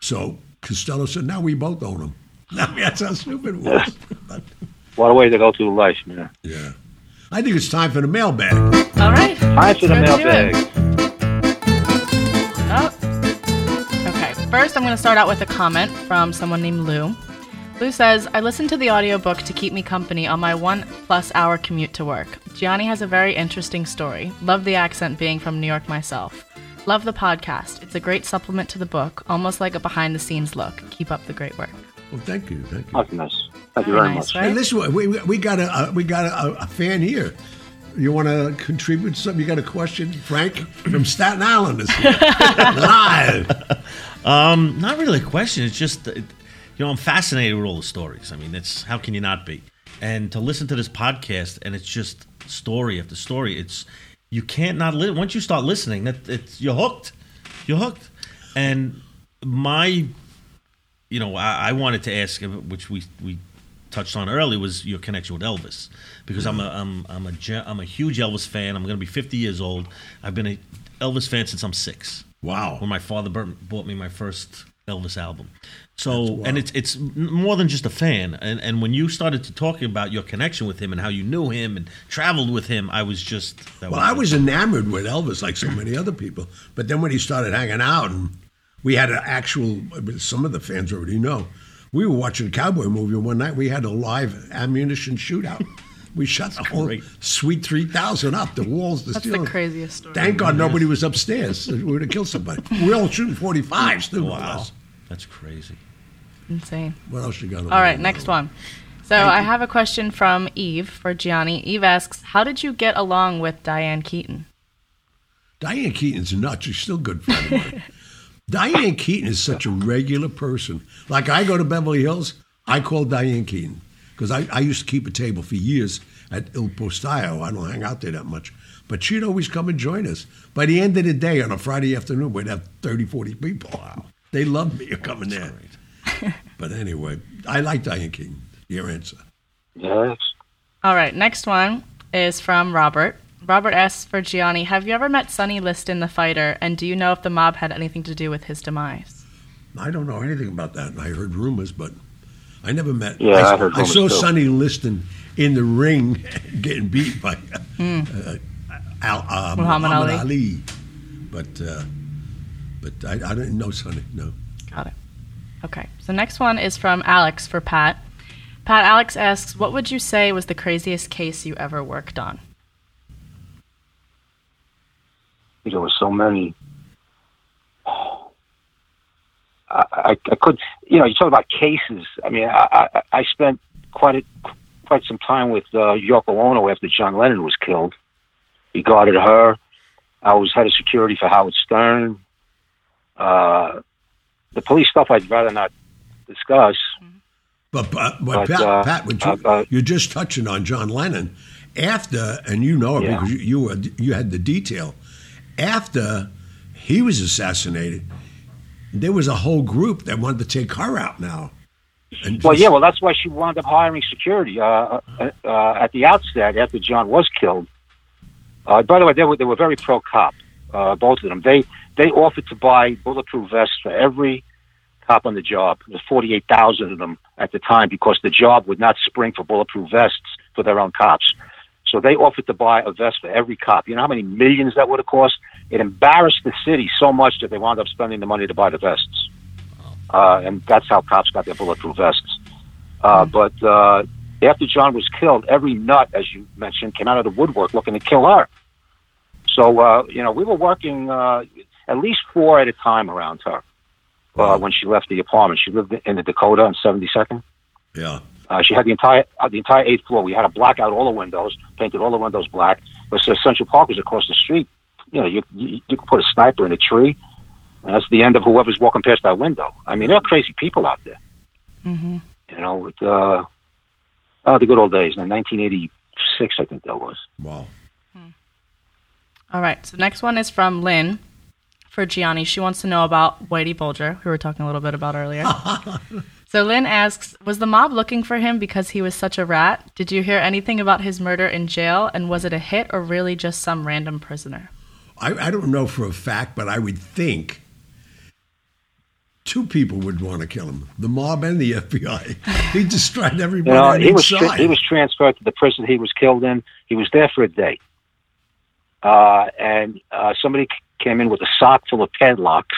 So Costello said, Now we both own him. [LAUGHS] I mean, that's how stupid it was. [LAUGHS] What a way to go through life, man. yeah. I think it's time for the mailbag. All right. Time for the Let's go do it. mailbag. Oh. Okay. First, I'm going to start out with a comment from someone named Lou. Lou says, I listen to the audiobook to keep me company on my one plus hour commute to work. Gianni has a very interesting story. Love the accent being from New York myself. Love the podcast. It's a great supplement to the book, almost like a behind the scenes look. Keep up the great work. Well, thank you. Thank you. That's nice. Thank you Very very nice, much. right? Hey, listen, we, we we got a we got a, a fan here. You want to contribute something? You got a question, Frank from Staten Island is here [LAUGHS] live. Um, not really a question. It's just, uh, you know, I'm fascinated with all the stories. I mean, it's how can you not be? And to listen to this podcast, and it's just story after story. It's you can't not li- once you start listening. That it's you're hooked. You're hooked. And my, you know, I, I wanted to ask, which we we touched on earlier, was your connection with Elvis, because I'm a I'm I'm a I'm a huge Elvis fan. I'm going to be 50 years old. I've been a Elvis fan since I'm six Wow. when my father bought me my first Elvis album. So, and it's it's more than just a fan. And and when you started to talking about your connection with him and how you knew him and traveled with him, I was just that Well, I was enamored with Elvis, like so many other people. But then when he started hanging out, and we had an actual, some of the fans already know, we were watching a cowboy movie, one night we had a live ammunition shootout. We [LAUGHS] shot the whole great. Suite 3000 up, the walls, the That's the ceiling. crazy story. Thank God nobody was upstairs. We would have killed somebody. We all shooting 45s, too. wow, less. that's crazy. Insane. What else you got? All right, next one. So I have a question from Eve for Gianni. Eve asks, "How did you get along with Diane Keaton?" Diane Keaton's nuts. She's still good friend of mine. [LAUGHS] Diane Keaton is such a regular person. Like I go to Beverly Hills, I call Diane Keaton because I, I used to keep a table for years at Il Pastaio. I don't hang out there that much. But she'd always come and join us. By the end of the day, on a Friday afternoon, we'd have 30, 40 people. Wow. They loved me [LAUGHS] coming there. But anyway, I like Diane Keaton. Your answer. Yes. All right, next one is from Robert. Robert asks for Gianni, "Have you ever met Sonny Liston, the fighter, and do you know if the mob had anything to do with his demise?" I don't know anything about that. I heard rumors, but I never met. Yeah, I heard I saw too. Sonny Liston in the ring [LAUGHS] getting beat by uh, Al, uh, Hmm. Muhammad Ali. Ali. But uh, but I, I didn't know Sonny. No. Got it. Okay, so next one is from Alex for Pat. Pat Alex asks, "What would you say was the craziest case you ever worked on?" There were so many. I, I, I could, you know, you talk about cases. I mean, I, I, I spent quite a, quite some time with uh, Yoko Ono after John Lennon was killed. He guarded her. I was head of security for Howard Stern. Uh, the police stuff I'd rather not discuss. But, but, but, But, Pat, uh, Pat you, uh, you're just touching on John Lennon. After, and you know it Yeah. because you, you, were, you had the detail. After he was assassinated, there was a whole group that wanted to take her out now. Well, yeah, well, that's why she wound up hiring security uh, uh, uh, at the outset after John was killed. Uh, by the way, they were they were very pro cop, uh, both of them. They they offered to buy bulletproof vests for every cop on the job. There's forty eight thousand of them at the time because the job would not spring for bulletproof vests for their own cops. So they offered to buy a vest for every cop. You know how many millions that would have cost? It embarrassed the city so much that they wound up spending the money to buy the vests. Uh, and that's how cops got their bulletproof vests. Uh, But uh, after John was killed, every nut, as you mentioned, came out of the woodwork looking to kill her. So, uh, you know, we were working uh, at least four at a time around her uh, when she left the apartment. She lived in the Dakota on 72nd. yeah. Uh, she had the entire uh, the entire eighth floor. We had to black out all the windows, painted all the windows black. But so Central Park was across the street. You know, you you, you could put a sniper in a tree, and that's the end of whoever's walking past that window. I mean, there are crazy people out there. Mm-hmm. You know, with, uh, Uh, the good old days, in 1986, I think that was. Wow. All right. So next one is from Lynn for Gianni. She wants to know about Whitey Bulger, who we were talking a little bit about earlier. [LAUGHS] so Lynn asks, was the mob looking for him because he was such a rat? Did you hear anything about his murder in jail? And was it a hit or really just some random prisoner? I, I don't know for a fact, but I would think two people would want to kill him: the mob and the FBI. [LAUGHS] He destroyed everybody. You know, on he was tra- he was transferred to the prison he was killed in. He was there for a day, uh, and uh, somebody c- came in with a sock full of padlocks.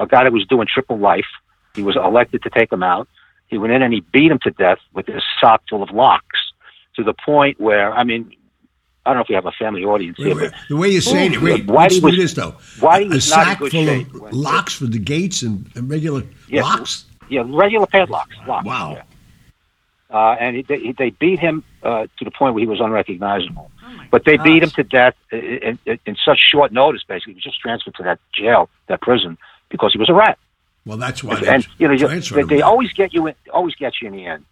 A guy that was doing triple life. He was elected to take him out. He went in and he beat him to death with this sock full of locks, to the point where I mean, I don't know if we have a family audience here, but the way you're saying it, wait, let's do was- this though. Why a, a not in sack good full shape of locks for the gates and, and regular Yeah. locks. yeah, regular padlocks. Locks, Wow. yeah. Uh, and he, they, they beat him uh, to the point where he was unrecognizable. Oh, but they beat him to death in, in, in such short notice. Basically, he was just transferred to that jail, that prison, because he was a rat. Well, that's why they and you know, transferred they, they always get you in, always get you in the end.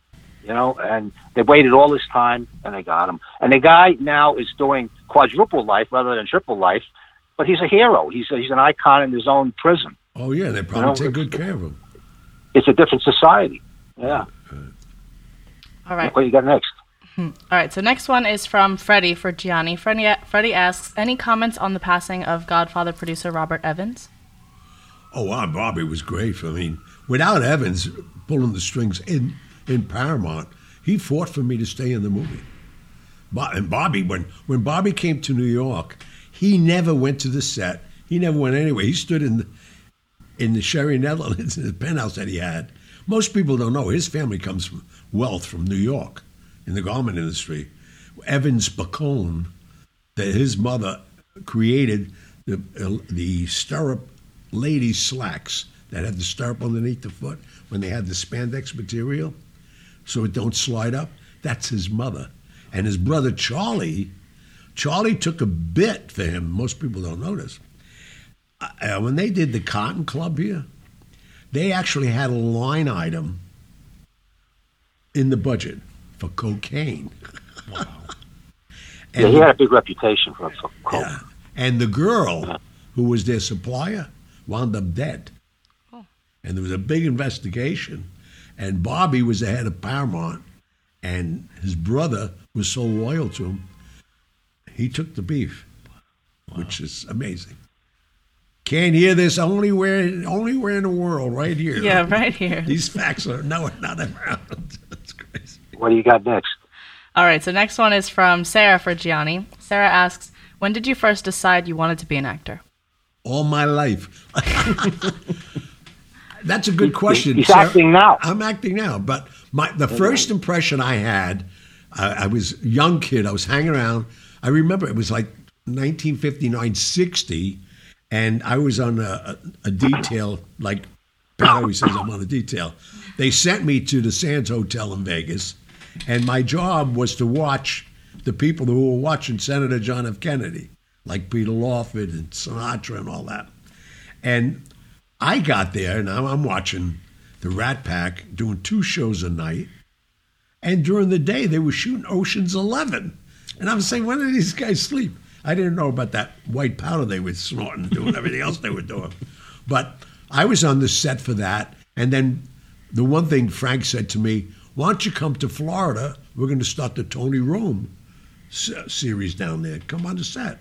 You know, and they waited all this time and they got him. And the guy now is doing quadruple life rather than triple life, but he's a hero. He's a, he's an icon in his own prison. Oh yeah, they probably know, take good care of him. It's a different society. Yeah. Uh, all right. What you got next? Hmm. All right. So next one is from Freddie for Gianni. Freddie, Freddie asks, any comments on the passing of Godfather producer Robert Evans? Oh wow, Bobby was great. I mean, without Evans pulling the strings in in Paramount, he fought for me to stay in the movie. And Bobby, when when Bobby came to New York, he never went to the set. He never went anywhere. He stood in the, in the Sherry Netherlands in [LAUGHS] the penthouse that he had. Most people don't know his family comes from wealth from New York in the garment industry. Evans Picone, that his mother created the uh, the stirrup ladies slacks that had the stirrup underneath the foot when they had the spandex material, so it don't slide up. That's his mother, and his brother Charlie. Charlie took a bit for him. Most people don't notice. Uh, when they did the Cotton Club here, they actually had a line item in the budget for cocaine. [LAUGHS] Yeah, he had a big reputation for, for coke. Yeah. And the girl who was their supplier wound up dead. Oh. And there was a big investigation. And Bobby was the head of Paramount. And his brother was so loyal to him, he took the beef, which is amazing. Can't hear this only where only where in the world, right here. Yeah, right here. These facts are no, not around. That's crazy. What do you got next? All right. So next one is from Sarah for Gianni. Sarah asks, when did you first decide you wanted to be an actor? all my life? [LAUGHS] That's a good question. he's Sarah. acting now. I'm acting now, but my the first impression I had, I, I was a young kid. I was hanging around. I remember it was like 1959, 60, and I was on a, a, a detail like Pat always says I'm on a detail. They sent me to the Sands Hotel in Vegas, and my job was to watch the people who were watching Senator John F. Kennedy, like Peter Lawford and Sinatra and all that. And I got there, and I'm, I'm watching the Rat Pack doing two shows a night. And during the day, they were shooting Ocean's Eleven. And I was saying, when did these guys sleep? I didn't know about that white powder they were snorting, and doing everything else they were doing. But I was on the set for that. And then the one thing Frank said to me, why don't you come to Florida? We're going to start the Tony Rome se- series down there. Come on the set.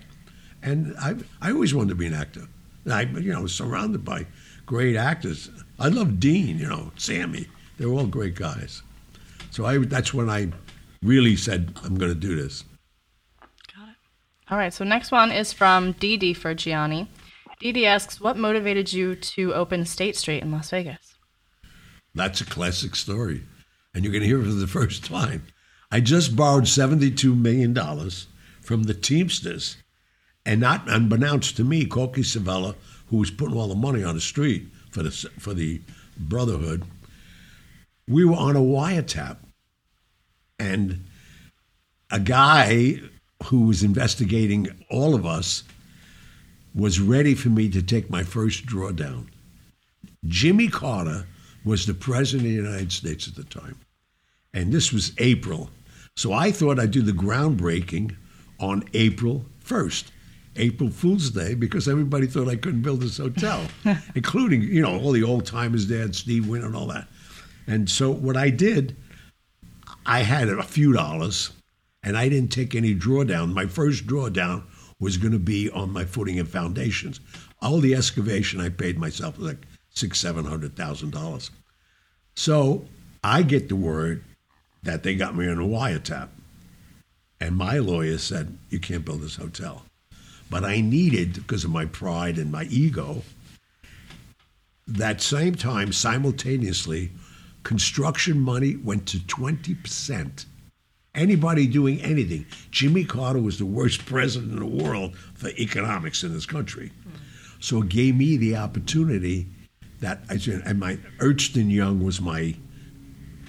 And I, I always wanted to be an actor. And I, you know, was surrounded by great actors. I love Dean, you know, Sammy. They were all great guys. So I, that's when I really said, I'm going to do this. Got it. All right. So next one is from Dee Dee for Gianni. Dee Dee asks, what motivated you to open State Street in Las Vegas? That's a classic story. And you're going to hear it for the first time. I just borrowed $72 million from the Teamsters. And not unbeknownst to me, Corky Savella, who was putting all the money on the street for the, for the Brotherhood, we were on a wiretap. And a guy who was investigating all of us was ready for me to take my first drawdown. Jimmy Carter was the president of the United States at the time. and this was April. So I thought I'd do the groundbreaking on April 1st, April Fool's Day, because everybody thought I couldn't build this hotel, [LAUGHS] including, you know, all the old timers there, and Steve Wynn and all that. And so what I did, I had a few dollars, and I didn't take any drawdown. My first drawdown was going to be on my footing and foundations. All the excavation I paid myself like six, seven hundred thousand dollars. So I get the word that they got me on a wiretap. And my lawyer said, You can't build this hotel. But I needed, because of my pride and my ego, that same time, simultaneously, construction money went to 20%. Anybody doing anything. Jimmy Carter was the worst president in the world for economics in this country. So it gave me the opportunity that I said, and my Ernst and Young was my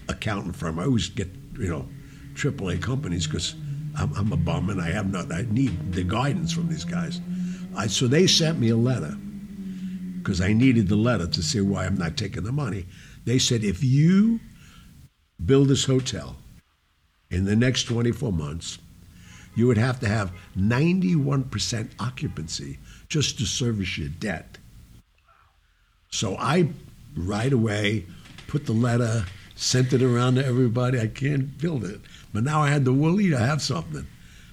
accountant firm. I always get you know AAA companies because I'm, I'm, a bum and I have not. I need the guidance from these guys. I, so they sent me a letter because I needed the letter to say why I'm not taking the money. They said if you build this hotel in the next 24 months, you would have to have 91% occupancy just to service your debt. So I right away put the letter sent it around to everybody. I can't build it. But now I had the Willie to have something.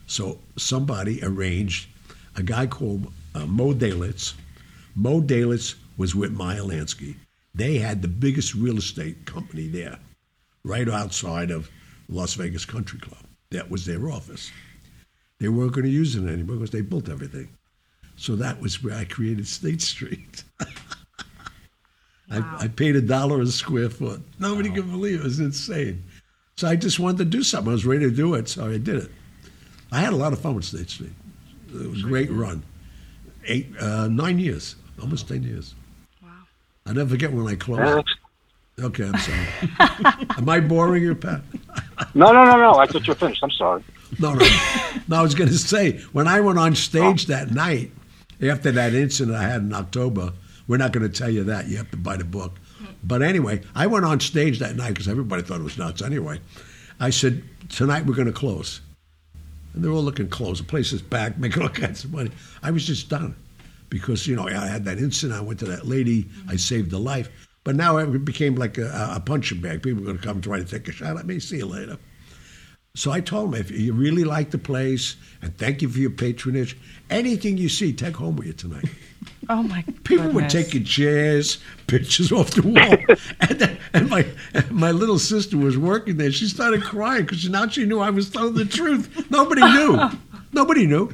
So somebody arranged a guy called uh, Moe Dalitz. Moe Dalitz was with Meyer Lansky. They had the biggest real estate company there, right outside of Las Vegas Country Club. That was their office. They weren't going to use it anymore because they built everything. So that was where I created State Street. [LAUGHS] I, I, paid a dollar a square foot. Nobody wow. could believe it. It was insane. So I just wanted to do something. I was ready to do it, so I did it. I had a lot of fun with State Street. It was a great run. Eight, uh, nine years, almost ten years. Wow. I never forget when I closed. Okay, I'm sorry. [LAUGHS] Am I boring you, Pat? no, no, no, no. I thought you were finished. I'm sorry. No, no. no I was going to say, when I went on stage oh. that night, after that incident I had in October, we're not going to tell you that. You have to buy the book. But anyway, I went on stage that night because everybody thought it was nuts anyway. I said, Tonight we're going to close. And they're all looking close. The place is back, [LAUGHS] making all kinds of money. I was just done because, you know, I had that incident. I went to that lady, I saved her life. But now it became like a, a punching bag. People were going to come try to take a shot at me. See you later. So I told him, if you really like the place, and thank you for your patronage, anything you see, take home with you tonight. [LAUGHS] Oh my! God. People goodness. were taking chairs, pictures off the wall, [LAUGHS] and, and my and my little sister was working there. She started crying because now she knew I was telling the truth. Nobody knew. [LAUGHS] Nobody knew.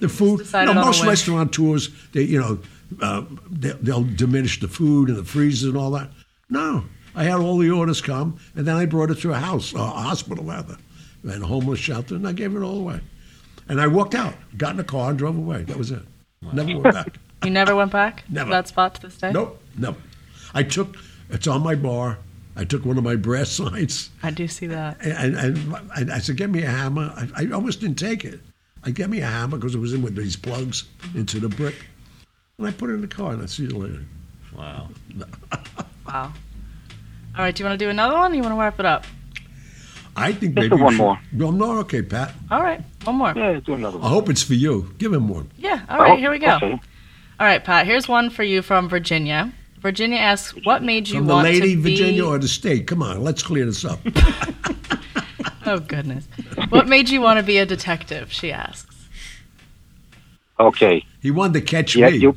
The food. Know, most restaurateurs, they you know, uh, they, they'll diminish the food and the freezers and all that. No, I had all the orders come, and then I brought it to a house, a hospital rather, and a homeless shelter, and I gave it all away. And I walked out, got in a car, and drove away. That was it. Wow. Never went back. You never went back? Never. To that spot to this day? Nope, never. I took, it's on my bar. I took one of my brass [LAUGHS] signs. I do see that. And, and, and I said, get me a hammer. I, I, almost didn't take it. I get me a hammer because it was in with these plugs into the brick. And I put it in the car and I see you later. Wow. [LAUGHS] wow. All right, do you want to do another one or you want to wrap it up? I think Just maybe one should, more. One more, okay, Pat. All right, one more. Yeah, do another one. I hope it's for you. Give him one. Yeah, all right, Oh, here we go. okay. All right, Pat, here's one for you from Virginia. Virginia asks, what made you From the want lady, to be... A lady Virginia, or the state? Come on, let's clear this up. [LAUGHS] Oh, goodness. what made you want to be a detective, she asks. Okay. he wanted to catch Yeah, me. you.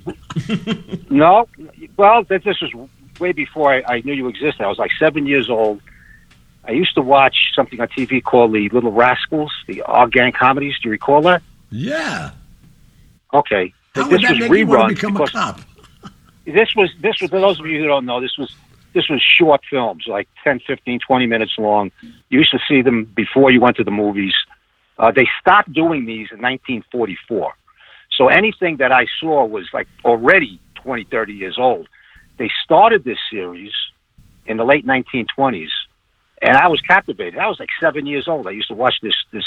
[LAUGHS] no, well, this, this was way before I, I knew you existed. I was like seven years old. I used to watch something on TV called The Little Rascals, the Our Gang comedies. Do you recall that? yeah. Okay. How this would that was make you reruns to become a cop? this was this was for those of you who don't know this was this was short films like 10 15 20 minutes long. You used to see them before you went to the movies. Uh, they stopped doing these in 1944 so anything that i saw was like already 20 30 years old. They started this series in the late 1920s and i was captivated. I was like seven years old. I used to watch this this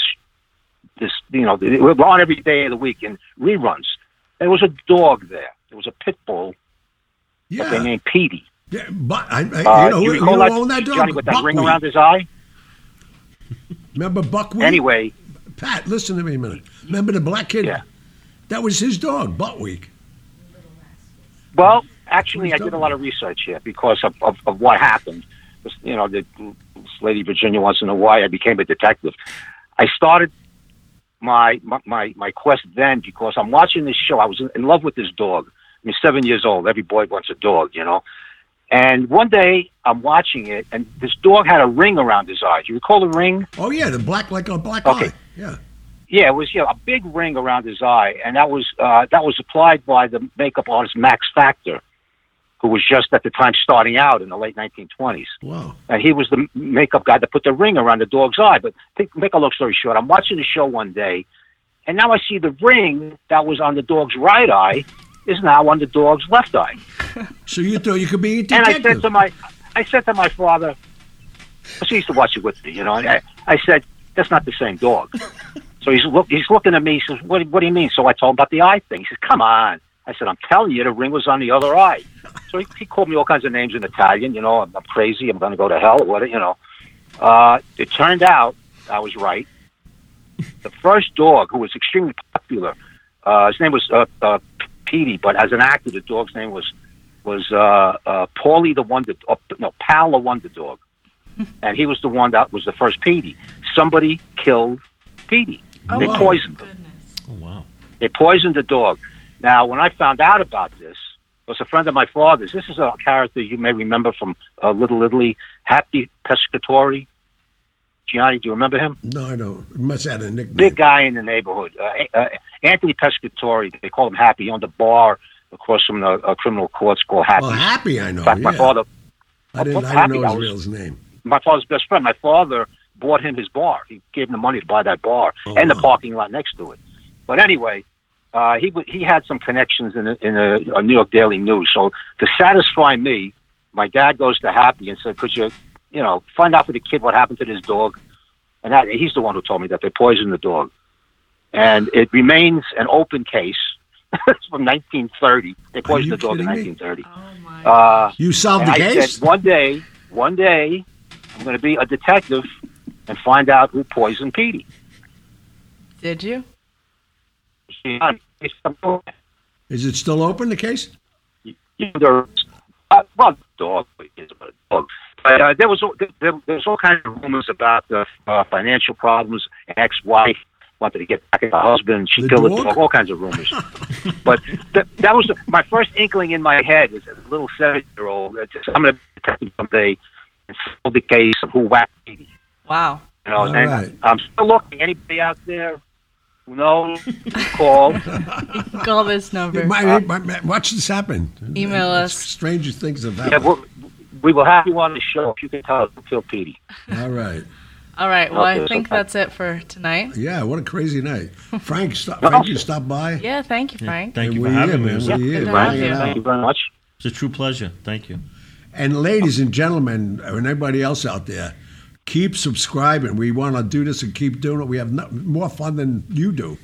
this you know it was on every day of the week in reruns there was a dog there there was a pit bull that they named Petey. yeah but I, I, Uh, you know, do you that, own that dog? Johnny with that ring around his eye? Remember Buckwheat? Anyway, Pat, listen to me a minute. Remember the black kid? Yeah. That was his dog, Buckwheat. well, actually, I did a lot of research here because of, of, of what happened. This, you know, the, this lady Virginia wants to know why I became a detective. I started my my my, quest then because I'm watching this show. I was in, love with this dog. I mean, seven years old. Every boy wants a dog, you know. And one day I'm watching it, and this dog had a ring around his eyes. You recall the ring? Oh yeah, the black like a black Okay. eye. Yeah. Yeah, it was yeah a big ring around his eye, and that was uh, that was applied by the makeup artist Max Factor, who was just at the time starting out in the late 1920s. Wow. and he was the makeup guy that put the ring around the dog's eye. But think, make a long story short, I'm watching the show one day, and now I see the ring that was on the dog's right eye is now on the dog's left eye. [LAUGHS] So you thought you could be a And I said to my, I said to my father, 'cause he used to watch it with me, you know. And I, I said, that's not the same dog. [LAUGHS] so he's look, he's looking at me. He says, what, what do you mean? So I told him about the eye thing. He says, come on. I said, I'm telling you, the ring was on the other eye. So he, he called me all kinds of names in Italian. You know, I'm, I'm crazy. I'm going to go to hell. What? You know. Uh, it turned out I was right. The first dog who was extremely popular, uh, his name was uh, uh, Petey, but as an actor, the dog's name was was uh, uh, Paulie the Wonder, uh, no, Pal the Wonder Dog, and he was the one that was the first Petey. Somebody killed Petey. Oh, they wow. poisoned him. Oh wow. They poisoned the dog. Now, when I found out about this, it was a friend of my father's. This is a character you may remember from uh, Little Italy, Happy Pescatori. Gianni, do you remember him? No, I don't. Must have had a nickname. Big guy in the neighborhood. Uh, uh, Anthony Pescatori, they call him Happy. He owned a bar across from the uh, criminal courts called Happy. Well, happy I know. In fact, my father, I didn't, I didn't Happy, know his was- real name. my father's best friend. My father bought him his bar. He gave him the money to buy that bar Oh, and the parking lot next to it. But anyway, uh, he w- he had some connections in a, in a, a New York Daily News. So to satisfy me, my dad goes to Happy and said, "Could you, you know, find out for the kid what happened to this dog?" And that, he's the one who told me that they poisoned the dog, and it remains an open case [LAUGHS] from 1930. They poisoned the dog in 1930. Oh my. Uh, You solved the I case? said, one day, one day, I'm going to be a detective and find out who poisoned Petey. Did you? Is it still open, the case? There, uh, well, dog is a dog. But uh, there was all- there, there was all kinds of rumors about the uh, financial problems. Ex-wife wanted to get back at her husband. She The killed the dog? dog. All kinds of rumors. [LAUGHS] but th- that was my first inkling in my head as a little seven-year-old. uh, I'm going to be a detective someday and solve the case of who whacked Petey. Wow. You know, All and right. I'm still looking. Anybody out there who knows, call. [LAUGHS] Call this number. My- my- my- watch this happen. Email us. Stranger things have yeah, happened. we'll, we will have you on the show if you can tell us who killed Petey. All right. All right. Well, I think that's it for tonight. Yeah, what a crazy night. [LAUGHS] Frank, stop, No, Frank, you no. stop by. Yeah. Thank you, Frank. Thank you for having here, me. man. It was, We're a, here. Good to have you. Thank you very much. it's a true pleasure. Thank you. And ladies and gentlemen, and everybody else out there, keep subscribing. We want to do this and keep doing it. We have no, more fun than you do.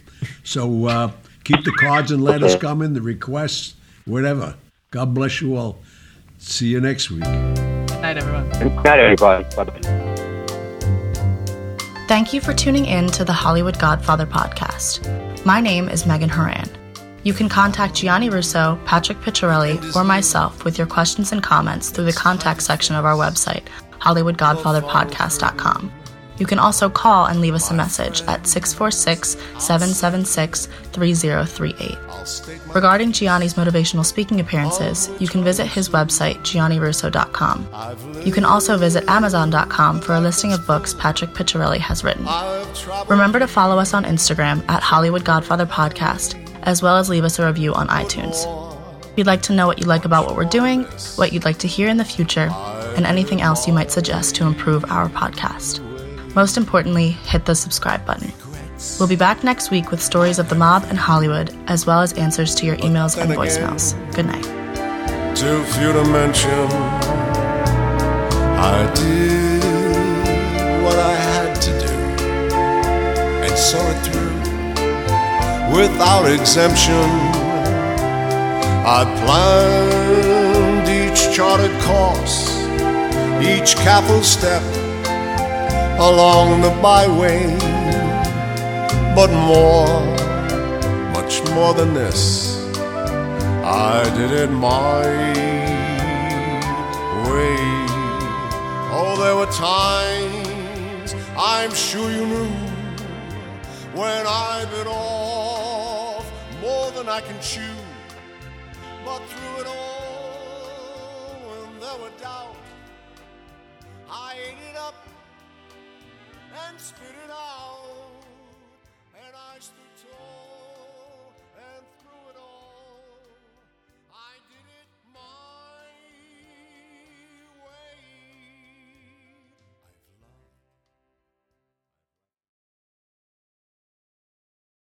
So uh, keep the cards and letters coming, the requests, whatever. God bless you all. See you next week. Good night, everyone. Good night, everybody. Bye-bye. Thank you for tuning in to the Hollywood Godfather podcast. My name is Megan Horan. You can contact Gianni Russo, Patrick Picciarelli, or myself with your questions and comments through the contact section of our website, HollywoodGodfatherPodcast.com. You can also call and leave us a message at 646 776 3038. Regarding Gianni's motivational speaking appearances, you can visit his website, giannirusso.com. You can also visit amazon.com for a listing of books Patrick Picciarelli has written. Remember to follow us on Instagram at Hollywood Godfather Podcast, as well as leave us a review on iTunes. If you'd like to know what you like about what we're doing, what you'd like to hear in the future, and anything else you might suggest to improve our podcast. Most importantly, hit the subscribe button. We'll be back next week with stories of the mob and Hollywood, as well as answers to your emails and voicemails. Good night. Too few to mention. I did what I had to do and saw it through without exemption. I planned each charted course, each careful step along the byway. But more, much more than this, I did it my way. Oh, there were times I'm sure you knew when I bit off more than I can chew. But through it all, when there were doubts, I ate it up and spit it out,